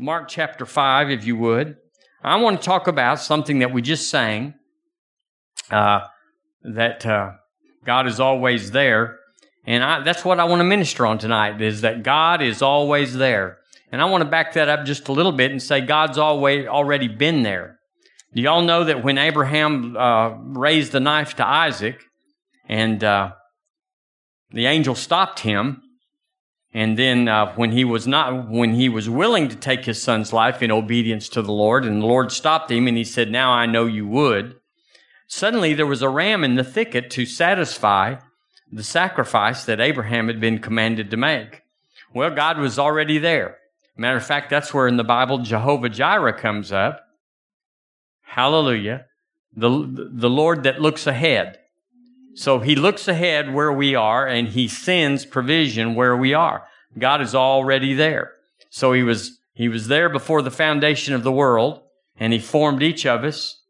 Mark chapter 5, if you would. I want to talk about something that we just sang uh, that uh, God is always there. And I, that's what I want to minister on tonight is that God is always there. And I want to back that up just a little bit and say God's always already been there. Do y'all know that when Abraham uh, raised the knife to Isaac and uh, the angel stopped him, and then uh, when he was not, when he was willing to take his son's life in obedience to the Lord, and the Lord stopped him, and he said, "Now I know you would." Suddenly there was a ram in the thicket to satisfy the sacrifice that Abraham had been commanded to make. Well, God was already there. Matter of fact, that's where in the Bible Jehovah Jireh comes up. Hallelujah. The, the Lord that looks ahead. So he looks ahead where we are and he sends provision where we are. God is already there. So he was, he was there before the foundation of the world and he formed each of us.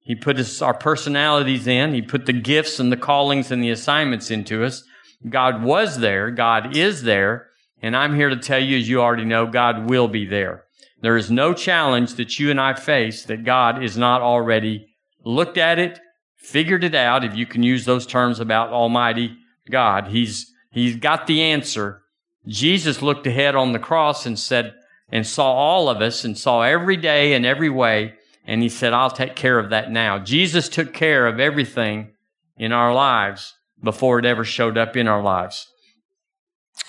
He put our personalities in. He put the gifts and the callings and the assignments into us. God was there. God is there. And I'm here to tell you, as you already know, God will be there. There is no challenge that you and I face that God is not already looked at it, figured it out, if you can use those terms about Almighty God. He's, he's got the answer. Jesus looked ahead on the cross and said, and saw all of us and saw every day and every way. And he said, I'll take care of that now. Jesus took care of everything in our lives before it ever showed up in our lives.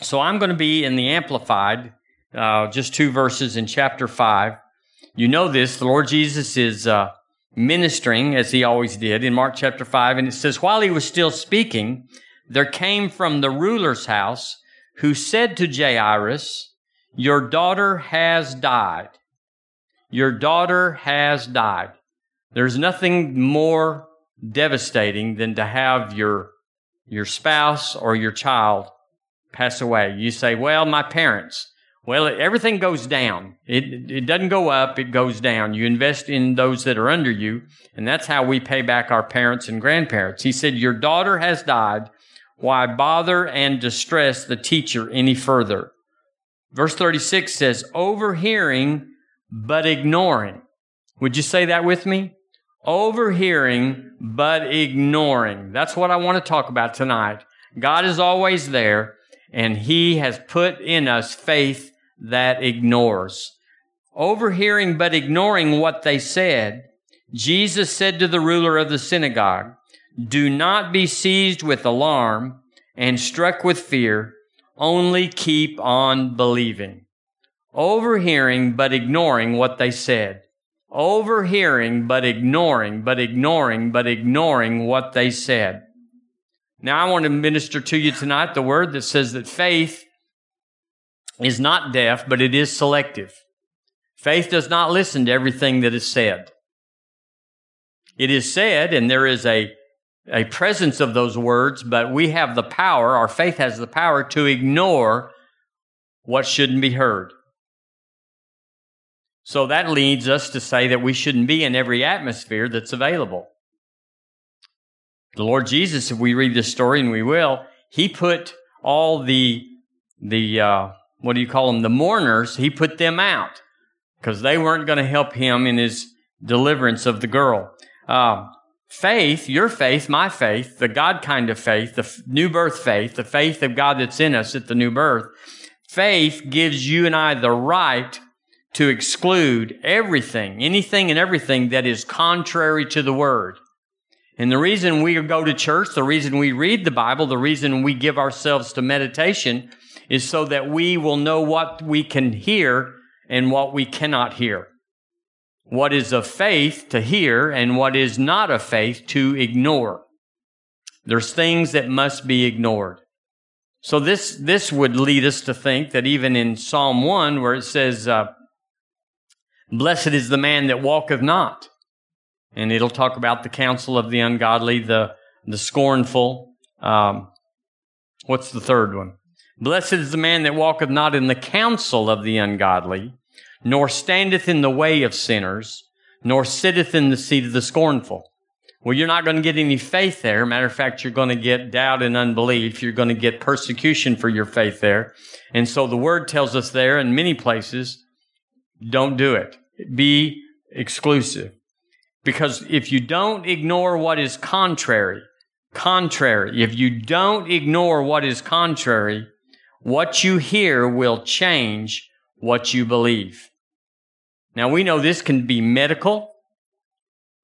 So I'm going to be in the Amplified, uh, just two verses in chapter 5. You know this, the Lord Jesus is uh, ministering as he always did in Mark chapter 5, and it says, While he was still speaking, there came from the ruler's house who said to Jairus, Your daughter has died. Your daughter has died. There's nothing more devastating than to have your, your spouse or your child pass away. You say, well, my parents. Well, everything goes down. It, it doesn't go up, it goes down. You invest in those that are under you, and that's how we pay back our parents and grandparents. He said, Your daughter has died. Why bother and distress the teacher any further? Verse 36 says, Overhearing but ignoring. Would you say that with me? Overhearing but ignoring. That's what I want to talk about tonight. God is always there and he has put in us faith that ignores. Overhearing but ignoring what they said, Jesus said to the ruler of the synagogue, Do not be seized with alarm and struck with fear, only keep on believing. Overhearing but ignoring what they said. Overhearing but ignoring, but ignoring, but ignoring what they said. Now, I want to minister to you tonight the word that says that faith is not deaf, but it is selective. Faith does not listen to everything that is said. It is said, and there is a, a presence of those words, but we have the power, our faith has the power to ignore what shouldn't be heard. So that leads us to say that we shouldn't be in every atmosphere that's available. The Lord Jesus, if we read this story, and we will, he put all the, the, uh, what do you call them? The mourners, he put them out because they weren't going to help him in his deliverance of the girl. Uh, faith, your faith, my faith, the God kind of faith, the f- new birth faith, the faith of God that's in us at the new birth, faith gives you and I the right to exclude everything, anything and everything that is contrary to the word. And the reason we go to church, the reason we read the Bible, the reason we give ourselves to meditation is so that we will know what we can hear and what we cannot hear. What is of faith to hear and what is not of faith to ignore. There's things that must be ignored. So this, this would lead us to think that even in Psalm 1 where it says, uh, blessed is the man that walketh not and it'll talk about the counsel of the ungodly, the the scornful. Um, what's the third one? Blessed is the man that walketh not in the counsel of the ungodly, nor standeth in the way of sinners, nor sitteth in the seat of the scornful. Well, you're not going to get any faith there. Matter of fact, you're going to get doubt and unbelief. You're going to get persecution for your faith there. And so the word tells us there in many places don't do it. Be exclusive. Because if you don't ignore what is contrary, contrary, if you don't ignore what is contrary, what you hear will change what you believe. Now we know this can be medical.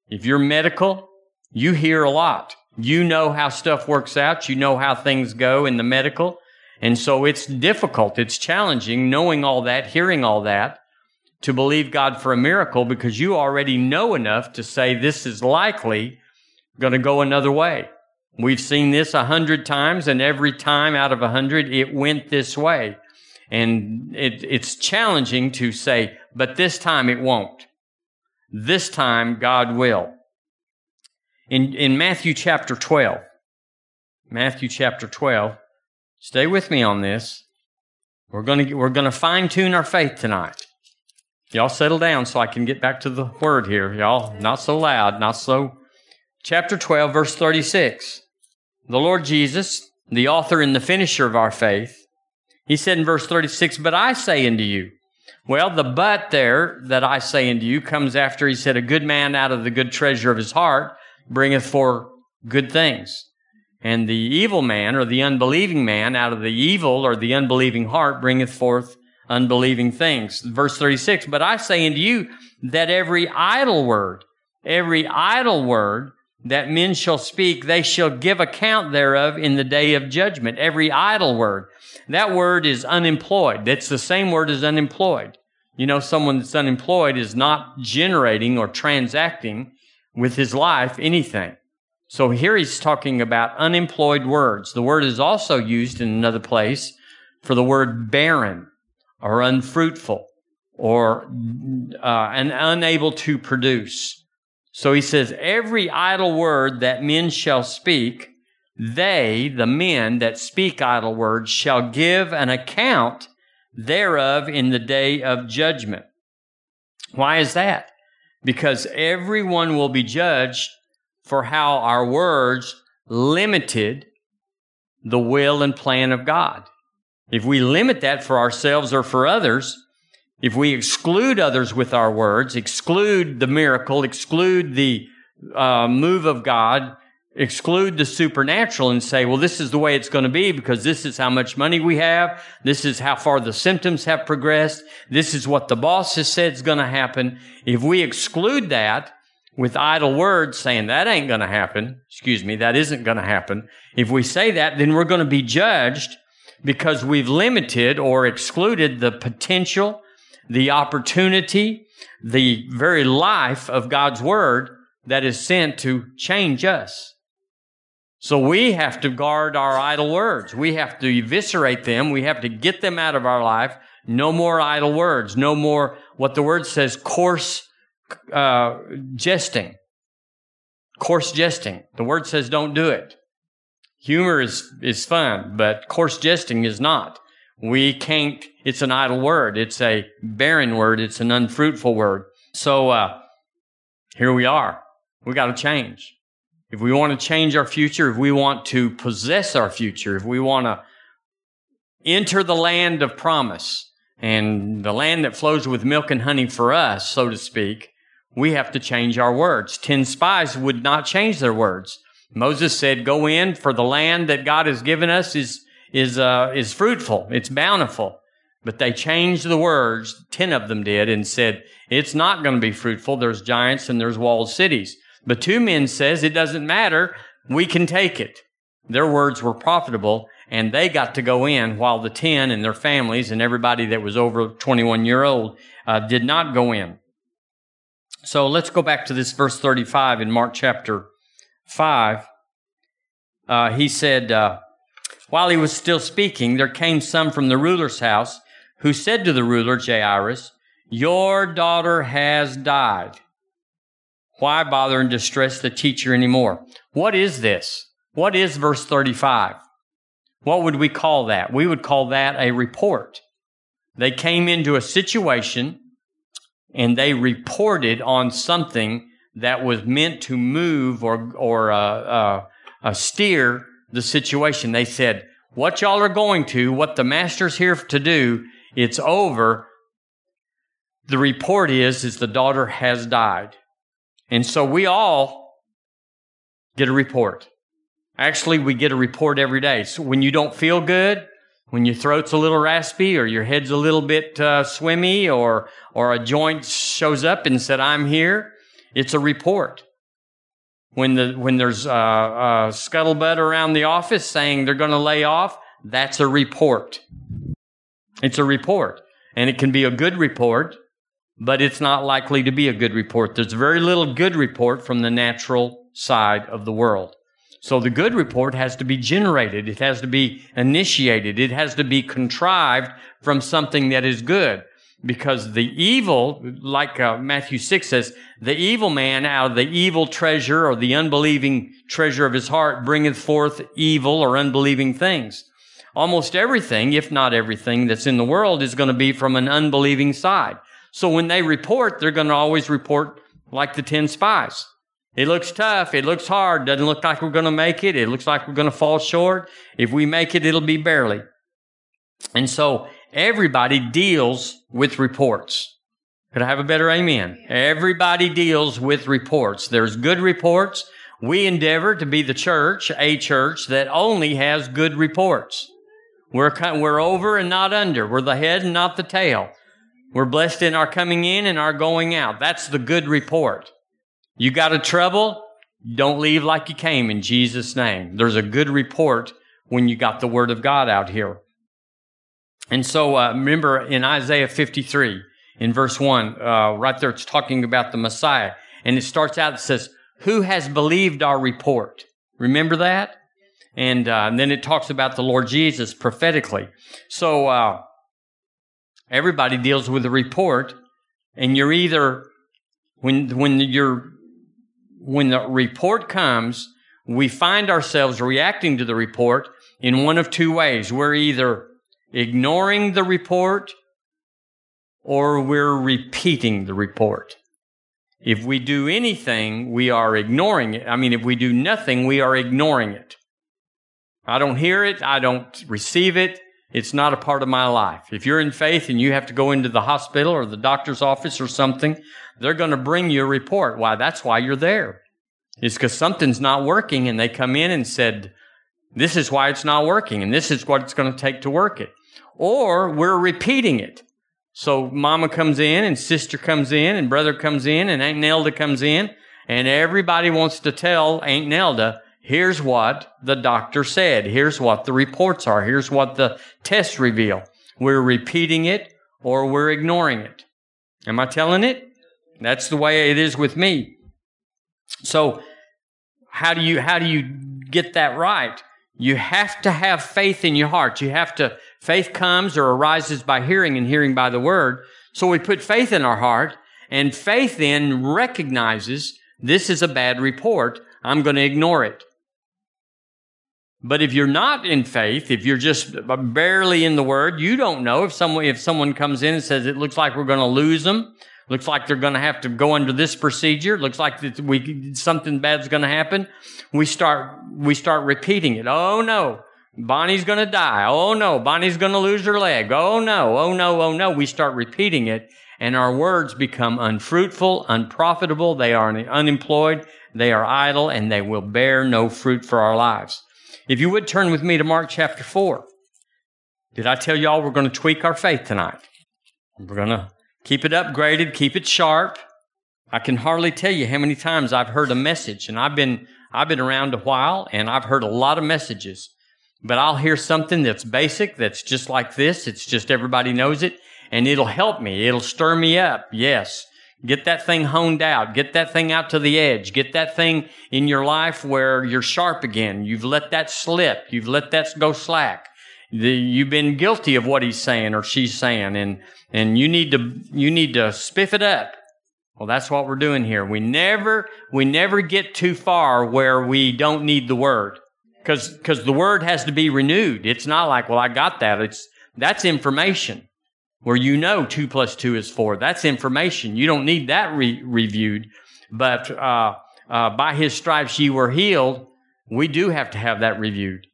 If you're medical, you hear a lot. You know how stuff works out. You know how things go in the medical. And so it's difficult. It's challenging knowing all that, hearing all that to believe God for a miracle because you already know enough to say this is likely going to go another way. We've seen this a hundred times and every time out of a hundred, it went this way. And it, it's challenging to say, but this time it won't. This time God will. In, in Matthew chapter 12, Matthew chapter 12, stay with me on this. We're going to, we're going to fine tune our faith tonight. Y'all settle down so I can get back to the word here. Y'all, not so loud, not so. Chapter 12, verse 36. The Lord Jesus, the author and the finisher of our faith, he said in verse 36, But I say unto you, well, the but there that I say unto you comes after he said, A good man out of the good treasure of his heart bringeth forth good things. And the evil man or the unbelieving man out of the evil or the unbelieving heart bringeth forth unbelieving things. Verse 36, But I say unto you that every idle word, every idle word that men shall speak, they shall give account thereof in the day of judgment. Every idle word. That word is unemployed. That's the same word as unemployed. You know, someone that's unemployed is not generating or transacting with his life anything. So here he's talking about unemployed words. The word is also used in another place for the word barren or unfruitful or uh, and unable to produce. So he says, every idle word that men shall speak, they, the men that speak idle words, shall give an account thereof in the day of judgment. Why is that? Because everyone will be judged for how our words limited the will and plan of God. If we limit that for ourselves or for others, if we exclude others with our words, exclude the miracle, exclude the uh, move of God, exclude the supernatural and say, well, this is the way it's going to be because this is how much money we have. This is how far the symptoms have progressed. This is what the boss has said is going to happen. If we exclude that with idle words saying that ain't going to happen, excuse me, that isn't going to happen. If we say that, then we're going to be judged because we've limited or excluded the potential, the opportunity, the very life of God's word that is sent to change us. So we have to guard our idle words. We have to eviscerate them. We have to get them out of our life. No more idle words. No more what the word says, coarse uh, jesting. Coarse jesting. The word says don't do it. Humor is, is fun, but coarse jesting is not. We can't, it's an idle word. It's a barren word. It's an unfruitful word. So, uh, here we are. We got to change. If we want to change our future, if we want to possess our future, if we want to enter the land of promise and the land that flows with milk and honey for us, so to speak, we have to change our words. Ten spies would not change their words. Moses said, go in for the land that God has given us is, is, uh, is fruitful. It's bountiful. But they changed the words. Ten of them did and said, it's not going to be fruitful. There's giants and there's walled cities. But two men says it doesn't matter. We can take it. Their words were profitable and they got to go in while the 10 and their families and everybody that was over 21 year old uh, did not go in. So let's go back to this verse 35 in Mark chapter 5. Uh, he said, uh, while he was still speaking, there came some from the ruler's house who said to the ruler, Jairus, your daughter has died. Why bother and distress the teacher anymore? What is this? What is verse 35? What would we call that? We would call that a report. They came into a situation and they reported on something that was meant to move or, or uh, uh, uh, steer the situation. They said, what y'all are going to, what the master's here to do, it's over. the report is is the daughter has died. And so we all get a report. Actually, we get a report every day. So when you don't feel good, when your throat's a little raspy or your head's a little bit uh, swimmy or or a joint shows up and said I'm here, it's a report. When the when there's uh, a scuttlebutt around the office saying they're going to lay off, that's a report. It's a report, and it can be a good report, but it's not likely to be a good report. There's very little good report from the natural side of the world. So the good report has to be generated. It has to be initiated. It has to be contrived from something that is good. Because the evil, like uh, Matthew 6 says, the evil man out of the evil treasure or the unbelieving treasure of his heart bringeth forth evil or unbelieving things. Almost everything, if not everything that's in the world is going to be from an unbelieving side. So when they report, they're going to always report like the 10 spies. It looks tough. It looks hard. Doesn't look like we're going to make it. It looks like we're going to fall short. If we make it, it'll be barely. And so everybody deals with reports. Could I have a better amen? Everybody deals with reports. There's good reports. We endeavor to be the church, a church that only has good reports. We're, we're over and not under. We're the head and not the tail. We're blessed in our coming in and our going out. That's the good report. You got a trouble? Don't leave like you came in Jesus' name. There's a good report when you got the word of God out here. And so, uh, remember in Isaiah 53, in verse 1, uh, right there, it's talking about the Messiah. And it starts out, it says, Who has believed our report? Remember that? And, uh, and then it talks about the Lord Jesus prophetically. So, uh, everybody deals with a report, and you're either, when, when you're when the report comes, we find ourselves reacting to the report in one of two ways. We're either ignoring the report or we're repeating the report. If we do anything, we are ignoring it. I mean, if we do nothing, we are ignoring it. I don't hear it. I don't receive it. It's not a part of my life. If you're in faith and you have to go into the hospital or the doctor's office or something, they're going to bring you a report. Why? That's why you're there. It's because something's not working and they come in and said, this is why it's not working and this is what it's going to take to work it. Or we're repeating it. So mama comes in and sister comes in and brother comes in and Aunt Nelda comes in and everybody wants to tell Aunt Nelda, here's what the doctor said. Here's what the reports are. Here's what the tests reveal. We're repeating it or we're ignoring it. Am I telling it? That's the way it is with me. So how do you how do you get that right? You have to have faith in your heart. You have to faith comes or arises by hearing and hearing by the word. So we put faith in our heart and faith then recognizes this is a bad report. I'm going to ignore it. But if you're not in faith, if you're just barely in the word, you don't know if someone, if someone comes in and says it looks like we're going to lose them Looks like they're going to have to go under this procedure. Looks like that we something bad's going to happen. We start we start repeating it. Oh no, Bonnie's going to die. Oh no, Bonnie's going to lose her leg. Oh no, oh no, oh no. We start repeating it, and our words become unfruitful, unprofitable. They are unemployed. They are idle, and they will bear no fruit for our lives. If you would turn with me to Mark chapter four. Did I tell y'all we're going to tweak our faith tonight? We're going to Keep it upgraded, keep it sharp. I can hardly tell you how many times I've heard a message and I've been I've been around a while and I've heard a lot of messages. But I'll hear something that's basic, that's just like this, it's just everybody knows it, and it'll help me. It'll stir me up. Yes. Get that thing honed out. Get that thing out to the edge. Get that thing in your life where you're sharp again. You've let that slip. You've let that go slack. The, you've been guilty of what he's saying or she's saying, and and you need to you need to spiff it up. Well, that's what we're doing here. We never we never get too far where we don't need the word. Cuz cuz the word has to be renewed. It's not like, well, I got that. It's that's information. Where you know 2 plus 2 is 4. That's information. You don't need that re- reviewed. But uh, uh, by his stripes ye were healed. We do have to have that reviewed.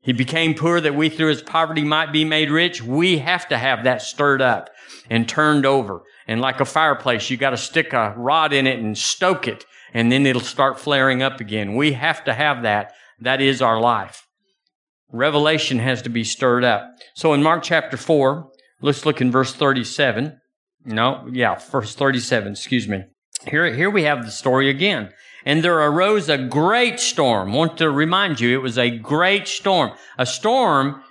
He became poor that we through his poverty might be made rich. We have to have that stirred up and turned over And like a fireplace, you got to stick a rod in it and stoke it, and then it'll start flaring up again. We have to have that. That is our life. Revelation has to be stirred up. So in Mark chapter 4, let's look in verse 37. No, yeah, verse 37, excuse me. Here, here we have the story again. And there arose a great storm. Want to remind you, it was a great storm. A storm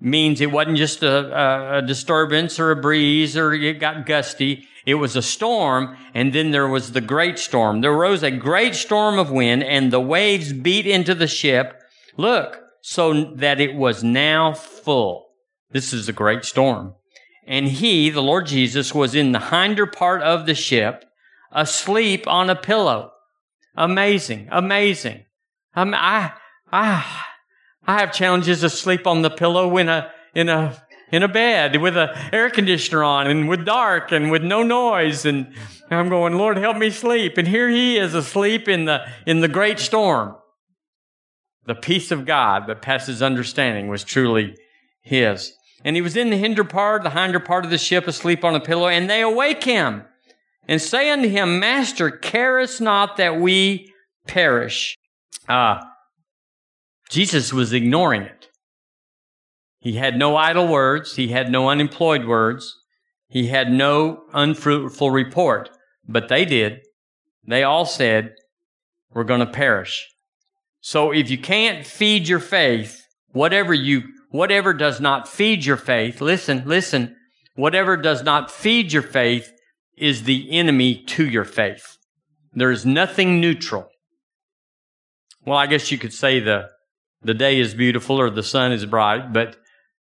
means it wasn't just a, a, disturbance or a breeze or it got gusty. It was a storm, and then there was the great storm. There arose a great storm of wind, and the waves beat into the ship. Look, so that it was now full. This is a great storm. And he, the Lord Jesus, was in the hinder part of the ship, asleep on a pillow. Amazing, amazing. Um, I, I, I have challenges to sleep on the pillow in a, in a, in a bed with a air conditioner on and with dark and with no noise. And I'm going, Lord, help me sleep. And here he is asleep in the, in the great storm. The peace of God that passes understanding was truly his. And he was in the hinder part, the hinder part of the ship, asleep on a pillow, and they awake him and say unto him, Master, carest not that we perish? Uh, Jesus was ignoring it. He had no idle words. He had no unemployed words. He had no unfruitful report. But they did. They all said, we're going to perish. So if you can't feed your faith, whatever you whatever does not feed your faith, listen, listen, whatever does not feed your faith is the enemy to your faith. There is nothing neutral. Well, I guess you could say the, the day is beautiful or the sun is bright, but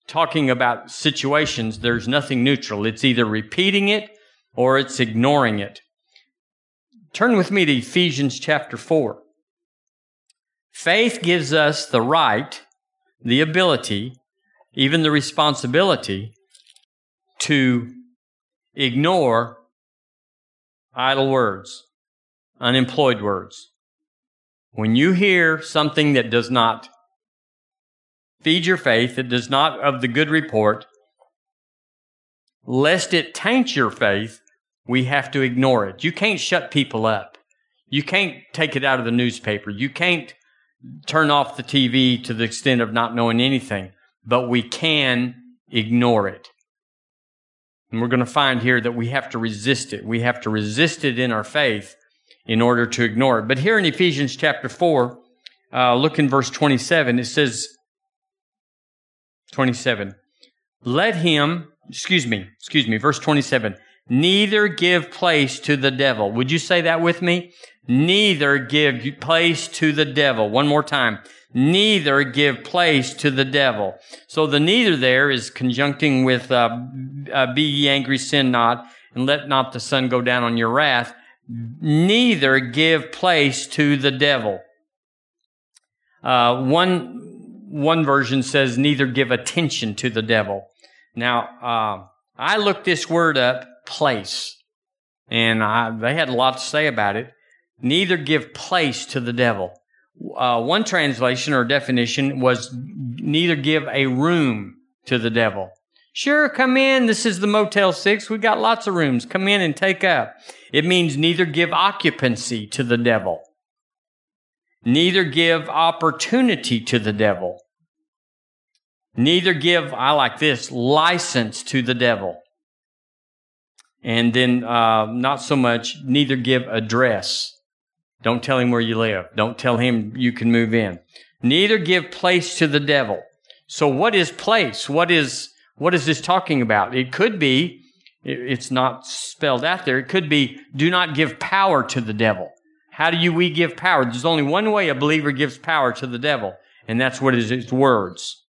talking about situations, there's nothing neutral. It's either repeating it or it's ignoring it. Turn with me to Ephesians chapter 4. Faith gives us the right the ability, even the responsibility to ignore idle words, unemployed words. When you hear something that does not feed your faith, that does not of the good report, lest it taint your faith, we have to ignore it. You can't shut people up. You can't take it out of the newspaper. You can't turn off the TV to the extent of not knowing anything, but we can ignore it. And we're going to find here that we have to resist it. We have to resist it in our faith in order to ignore it. But here in Ephesians chapter 4, uh, look in verse 27, it says, 27, let him, excuse me, excuse me, verse 27, neither give place to the devil. Would you say that with me? neither give place to the devil. One more time. Neither give place to the devil. So the neither there is conjuncting with uh, uh, be ye angry, sin not, and let not the sun go down on your wrath. Neither give place to the devil. Uh, one one version says neither give attention to the devil. Now uh, I looked this word up, place, and I, they had a lot to say about it neither give place to the devil. Uh, one translation or definition was neither give a room to the devil. Sure, come in. This is the Motel 6. We got lots of rooms. Come in and take up. It means neither give occupancy to the devil. Neither give opportunity to the devil. Neither give, I like this, license to the devil. And then, uh, not so much, neither give address. Don't tell him where you live. Don't tell him you can move in. Neither give place to the devil. So what is place? What is, what is this talking about? It could be, it's not spelled out there. It could be, do not give power to the devil. How do you, we give power? There's only one way a believer gives power to the devil, and that's what is his words.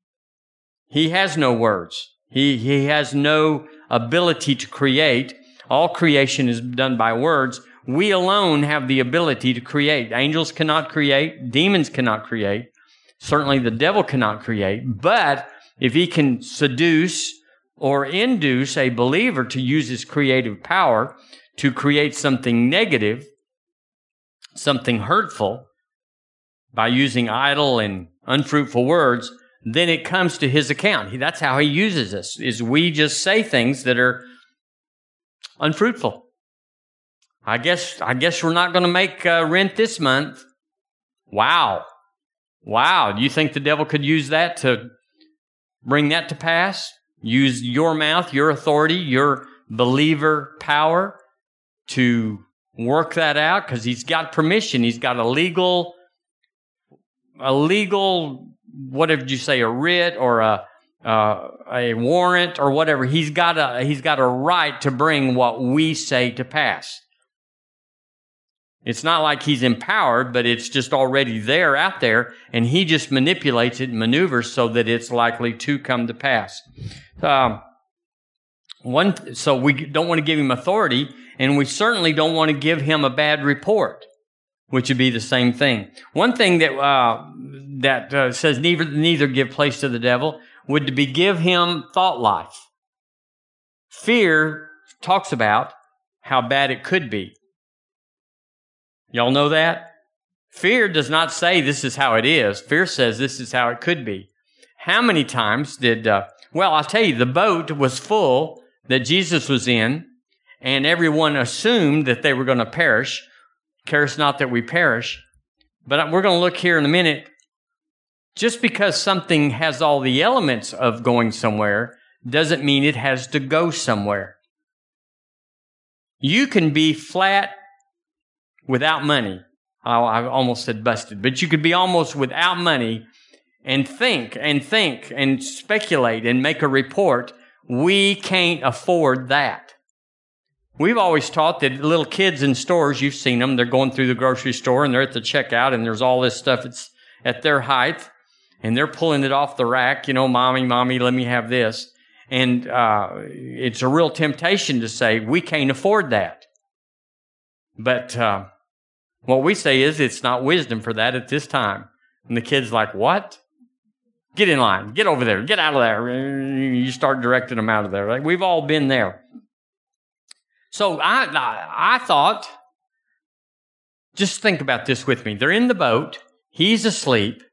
He has no words. He, he has no ability to create. All creation is done by words. We alone have the ability to create. Angels cannot create. Demons cannot create. Certainly the devil cannot create. But if he can seduce or induce a believer to use his creative power to create something negative, something hurtful, by using idle and unfruitful words, then it comes to his account. That's how he uses us, is we just say things that are unfruitful. I guess I guess we're not going to make uh, rent this month. Wow, wow! Do you think the devil could use that to bring that to pass? Use your mouth, your authority, your believer power to work that out because he's got permission. He's got a legal, a legal, what did you say, a writ or a uh, a warrant or whatever. He's got a he's got a right to bring what we say to pass. It's not like he's empowered, but it's just already there out there, and he just manipulates it and maneuvers so that it's likely to come to pass. Um, one, so we don't want to give him authority, and we certainly don't want to give him a bad report, which would be the same thing. One thing that uh, that uh, says neither neither give place to the devil would be give him thought life. Fear talks about how bad it could be. Y'all know that? Fear does not say this is how it is. Fear says this is how it could be. How many times did, uh, well, I'll tell you, the boat was full that Jesus was in, and everyone assumed that they were going to perish. Cares not that we perish. But we're going to look here in a minute. Just because something has all the elements of going somewhere doesn't mean it has to go somewhere. You can be flat without money. Oh, I almost said busted, but you could be almost without money and think and think and speculate and make a report. We can't afford that. We've always taught that little kids in stores, you've seen them, they're going through the grocery store and they're at the checkout and there's all this stuff that's at their height and they're pulling it off the rack, you know, mommy, mommy, let me have this. And uh, it's a real temptation to say, we can't afford that. But uh, what we say is it's not wisdom for that at this time. And the kid's like, what? Get in line. Get over there. Get out of there. You start directing them out of there. Like, We've all been there. So I, I, I thought, just think about this with me. They're in the boat. He's asleep.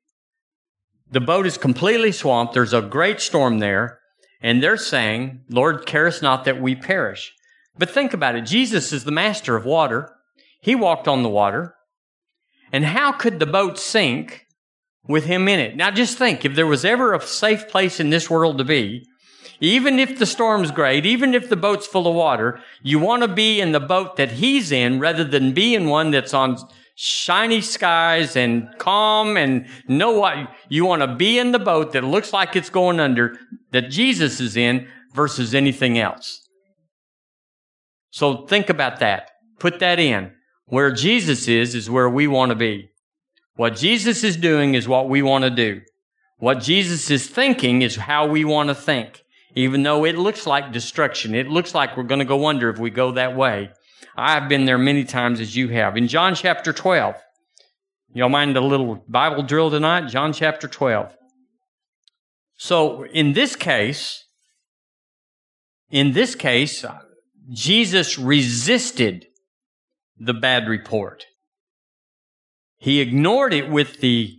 The boat is completely swamped. There's a great storm there. And they're saying, Lord, carest not that we perish. But think about it. Jesus is the master of water. He walked on the water. And how could the boat sink with him in it? Now just think, if there was ever a safe place in this world to be, even if the storm's great, even if the boat's full of water, you want to be in the boat that he's in rather than be in one that's on shiny skies and calm and know what you want to be in the boat that looks like it's going under that Jesus is in versus anything else. So think about that. Put that in. Where Jesus is, is where we want to be. What Jesus is doing is what we want to do. What Jesus is thinking is how we want to think. Even though it looks like destruction, it looks like we're going to go under if we go that way. I've been there many times as you have. In John chapter 12, y'all mind a little Bible drill tonight? John chapter 12. So in this case, in this case, Jesus resisted the bad report. He ignored it with the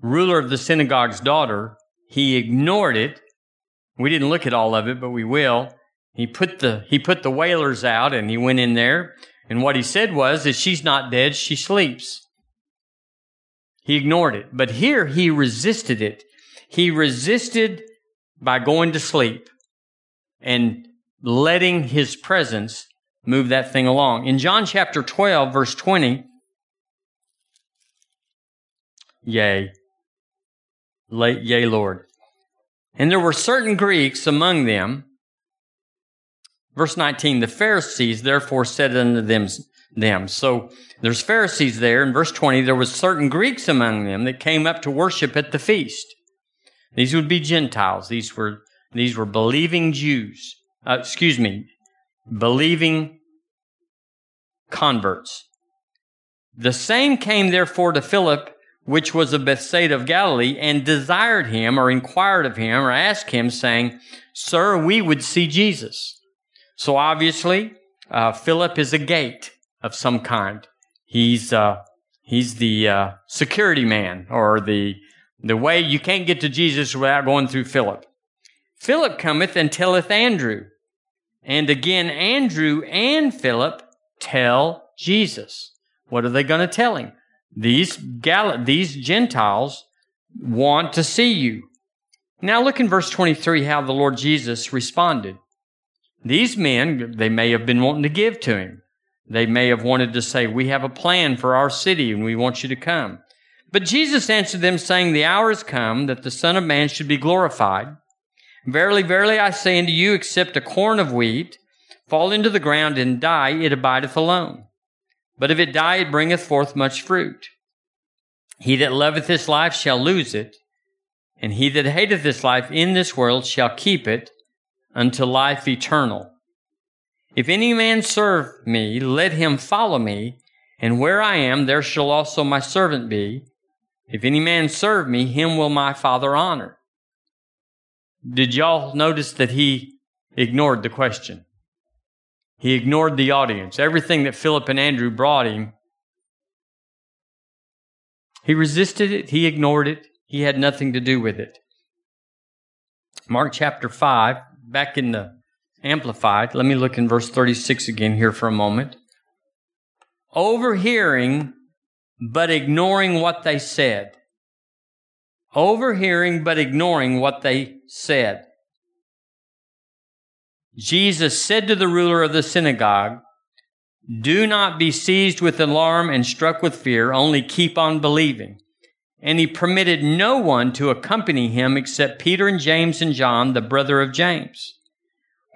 ruler of the synagogue's daughter. He ignored it. We didn't look at all of it, but we will. He put the, he put the wailers out and he went in there. And what he said was that she's not dead, she sleeps. He ignored it. But here he resisted it. He resisted by going to sleep and letting his presence move that thing along. In John chapter 12, verse 20, yea, yea, Lord. And there were certain Greeks among them. Verse 19, the Pharisees therefore said unto them, them. So there's Pharisees there. In verse 20, there was certain Greeks among them that came up to worship at the feast. These would be Gentiles. These were, these were believing Jews. Uh, excuse me, believing converts. The same came therefore to Philip, which was of Bethsaida of Galilee, and desired him, or inquired of him, or asked him, saying, Sir, we would see Jesus. So obviously, uh, Philip is a gate of some kind. He's uh, he's the uh, security man, or the the way you can't get to Jesus without going through Philip. Philip cometh and telleth Andrew, And again, Andrew and Philip tell Jesus. What are they going to tell him? These Gal- these Gentiles want to see you. Now look in verse 23 how the Lord Jesus responded. These men, they may have been wanting to give to him. They may have wanted to say, we have a plan for our city and we want you to come. But Jesus answered them saying, the hour has come that the Son of Man should be glorified. Verily, verily, I say unto you, except a corn of wheat fall into the ground and die, it abideth alone. But if it die, it bringeth forth much fruit. He that loveth his life shall lose it, and he that hateth his life in this world shall keep it unto life eternal. If any man serve me, let him follow me, and where I am, there shall also my servant be. If any man serve me, him will my Father honor. Did y'all notice that he ignored the question? He ignored the audience. Everything that Philip and Andrew brought him, he resisted it, he ignored it, he had nothing to do with it. Mark chapter 5, back in the Amplified, let me look in verse 36 again here for a moment. Overhearing, but ignoring what they said overhearing but ignoring what they said. Jesus said to the ruler of the synagogue, Do not be seized with alarm and struck with fear, only keep on believing. And he permitted no one to accompany him except Peter and James and John, the brother of James.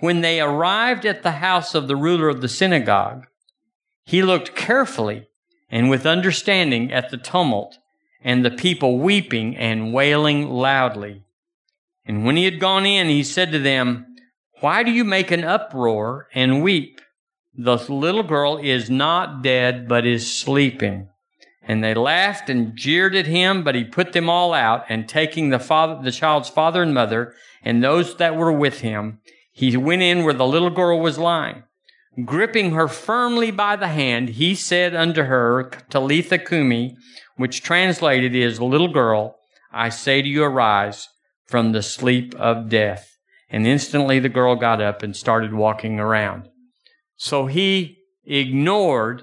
When they arrived at the house of the ruler of the synagogue, he looked carefully and with understanding at the tumult and the people weeping and wailing loudly. And when he had gone in, he said to them, Why do you make an uproar and weep? The little girl is not dead, but is sleeping. And they laughed and jeered at him, but he put them all out, and taking the father, the child's father and mother, and those that were with him, he went in where the little girl was lying. Gripping her firmly by the hand, he said unto her, Talitha cumi, which translated is, Little girl, I say to you, arise from the sleep of death. And instantly the girl got up and started walking around. So he ignored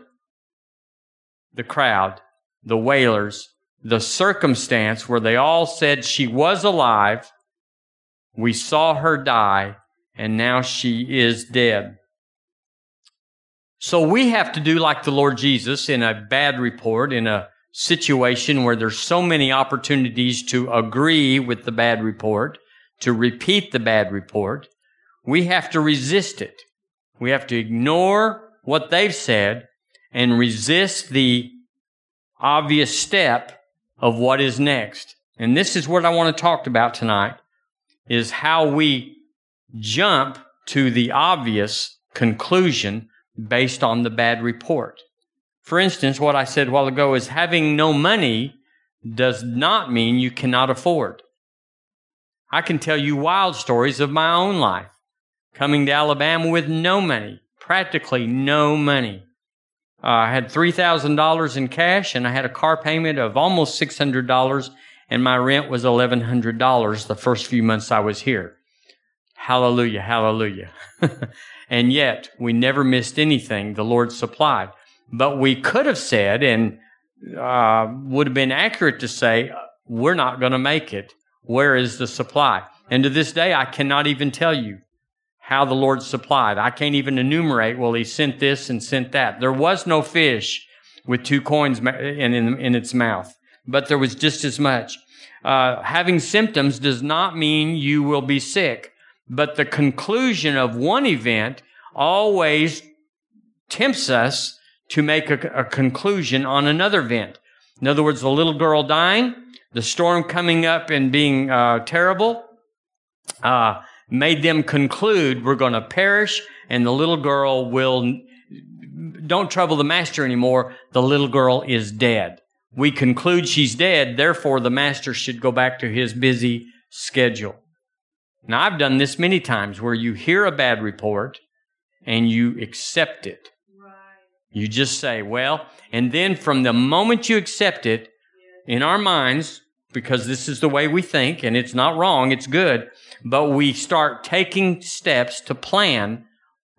the crowd, the wailers, the circumstance where they all said she was alive. We saw her die and now she is dead. So we have to do like the Lord Jesus in a bad report, in a situation where there's so many opportunities to agree with the bad report, to repeat the bad report, we have to resist it. We have to ignore what they've said and resist the obvious step of what is next. And this is what I want to talk about tonight is how we jump to the obvious conclusion based on the bad report. For instance, what I said a while ago is having no money does not mean you cannot afford. I can tell you wild stories of my own life. Coming to Alabama with no money, practically no money. Uh, I had $3,000 in cash and I had a car payment of almost $600 and my rent was $1,100 the first few months I was here. Hallelujah, hallelujah. and yet we never missed anything the Lord supplied. But we could have said, and uh, would have been accurate to say, we're not going to make it. Where is the supply? And to this day, I cannot even tell you how the Lord supplied. I can't even enumerate, well, He sent this and sent that. There was no fish with two coins in, in, in its mouth, but there was just as much. Uh, having symptoms does not mean you will be sick, but the conclusion of one event always tempts us to make a, a conclusion on another event. In other words, the little girl dying, the storm coming up and being uh, terrible, uh, made them conclude we're going to perish and the little girl will, don't trouble the master anymore. The little girl is dead. We conclude she's dead, therefore the master should go back to his busy schedule. Now, I've done this many times where you hear a bad report and you accept it. You just say, well, and then from the moment you accept it in our minds, because this is the way we think and it's not wrong, it's good, but we start taking steps to plan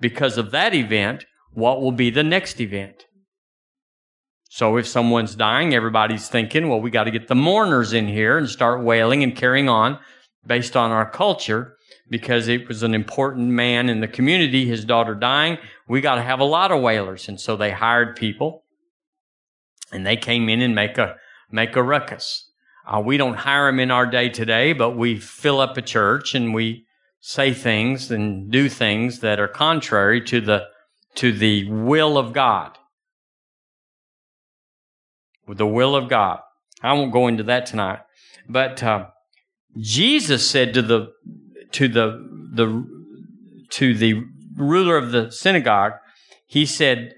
because of that event, what will be the next event? So if someone's dying, everybody's thinking, well, we got to get the mourners in here and start wailing and carrying on based on our culture because it was an important man in the community, his daughter dying. We got to have a lot of wailers. And so they hired people and they came in and make a, make a ruckus. Uh, we don't hire them in our day today, but we fill up a church and we say things and do things that are contrary to the to the will of God. With the will of God. I won't go into that tonight. But uh, Jesus said to the to the the to the ruler of the synagogue, he said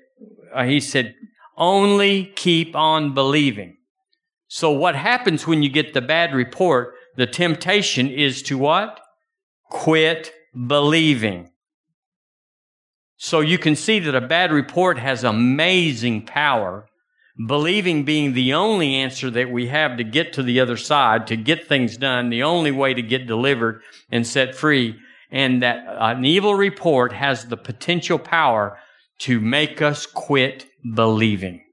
uh, he said only keep on believing. So what happens when you get the bad report? The temptation is to what? Quit believing. So you can see that a bad report has amazing power. Believing being the only answer that we have to get to the other side, to get things done, the only way to get delivered and set free. And that an evil report has the potential power to make us quit believing.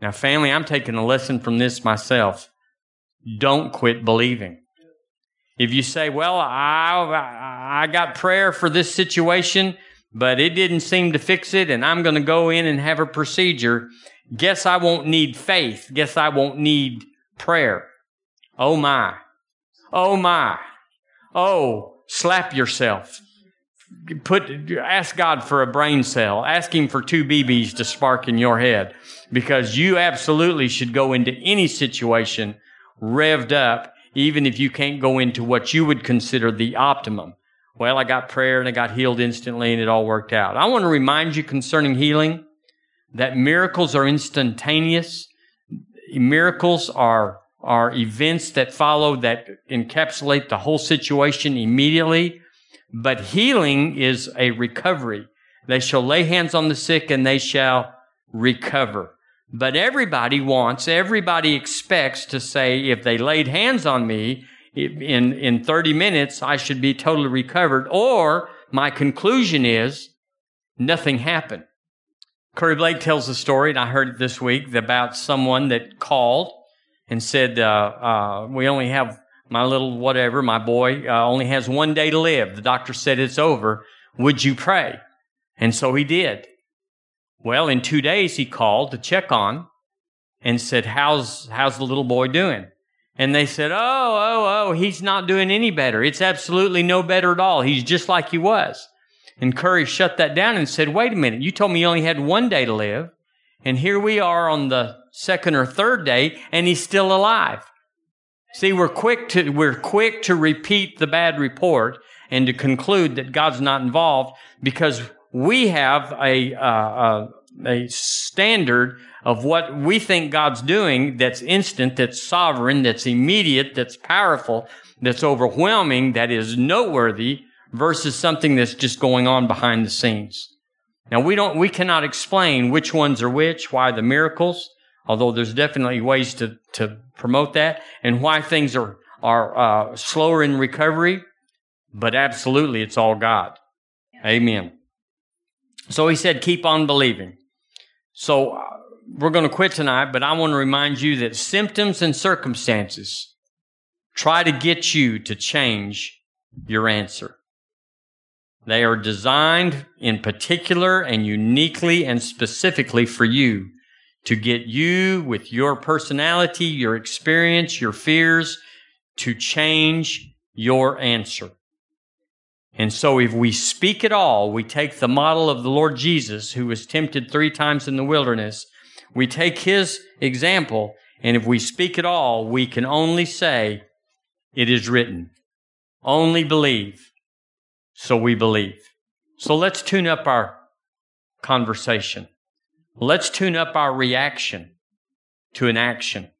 Now, family, I'm taking a lesson from this myself. Don't quit believing. If you say, well, I, I got prayer for this situation, but it didn't seem to fix it, and I'm going to go in and have a procedure, guess I won't need faith. Guess I won't need prayer. Oh my. Oh my. Oh, slap yourself. Put, ask God for a brain cell. Ask Him for two BBs to spark in your head because you absolutely should go into any situation revved up even if you can't go into what you would consider the optimum. Well, I got prayer and I got healed instantly and it all worked out. I want to remind you concerning healing that miracles are instantaneous. Miracles are, are events that follow that encapsulate the whole situation immediately. But healing is a recovery. They shall lay hands on the sick and they shall recover. But everybody wants, everybody expects to say, if they laid hands on me in, in 30 minutes, I should be totally recovered. Or my conclusion is nothing happened. Curry Blake tells a story, and I heard it this week about someone that called and said, uh, uh, We only have my little whatever, my boy, uh, only has one day to live. The doctor said it's over. Would you pray? And so he did. Well, in two days, he called to check on and said, how's, how's the little boy doing? And they said, oh, oh, oh, he's not doing any better. It's absolutely no better at all. He's just like he was. And Curry shut that down and said, wait a minute. You told me you only had one day to live. And here we are on the second or third day and he's still alive. See, we're quick to, we're quick to repeat the bad report and to conclude that God's not involved because we have a, uh, a, a standard of what we think God's doing that's instant, that's sovereign, that's immediate, that's powerful, that's overwhelming, that is noteworthy versus something that's just going on behind the scenes. Now we don't, we cannot explain which ones are which, why the miracles, although there's definitely ways to, to promote that, and why things are, are uh, slower in recovery, but absolutely it's all God. Amen. So he said, keep on believing. So uh, we're going to quit tonight, but I want to remind you that symptoms and circumstances try to get you to change your answer. They are designed in particular and uniquely and specifically for you to get you with your personality, your experience, your fears to change your answer. And so if we speak at all, we take the model of the Lord Jesus, who was tempted three times in the wilderness. We take his example, and if we speak at all, we can only say, it is written. Only believe. So we believe. So let's tune up our conversation. Let's tune up our reaction to an action.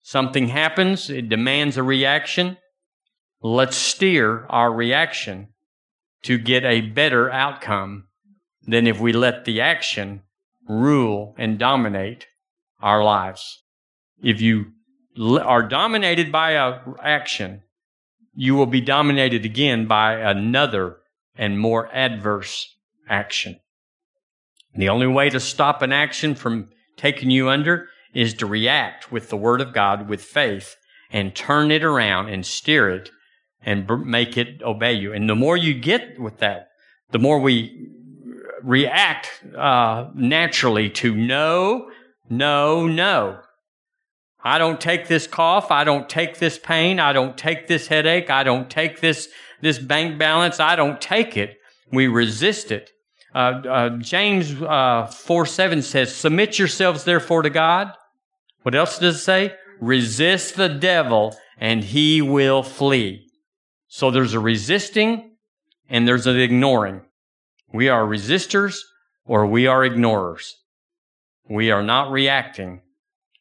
Something happens, it demands a reaction. Let's steer our reaction to get a better outcome than if we let the action rule and dominate our lives. If you are dominated by a action, you will be dominated again by another and more adverse action. The only way to stop an action from taking you under is to react with the Word of God with faith and turn it around and steer it and make it obey you. And the more you get with that, the more we react uh, naturally to no, no, no. I don't take this cough. I don't take this pain. I don't take this headache. I don't take this, this bank balance. I don't take it. We resist it. Uh, uh, James uh, 4 7 says, Submit yourselves therefore to God. What else does it say? Resist the devil and he will flee. So there's a resisting and there's an ignoring. We are resistors or we are ignorers. We are not reacting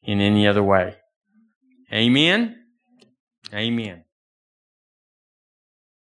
in any other way. Amen. Amen.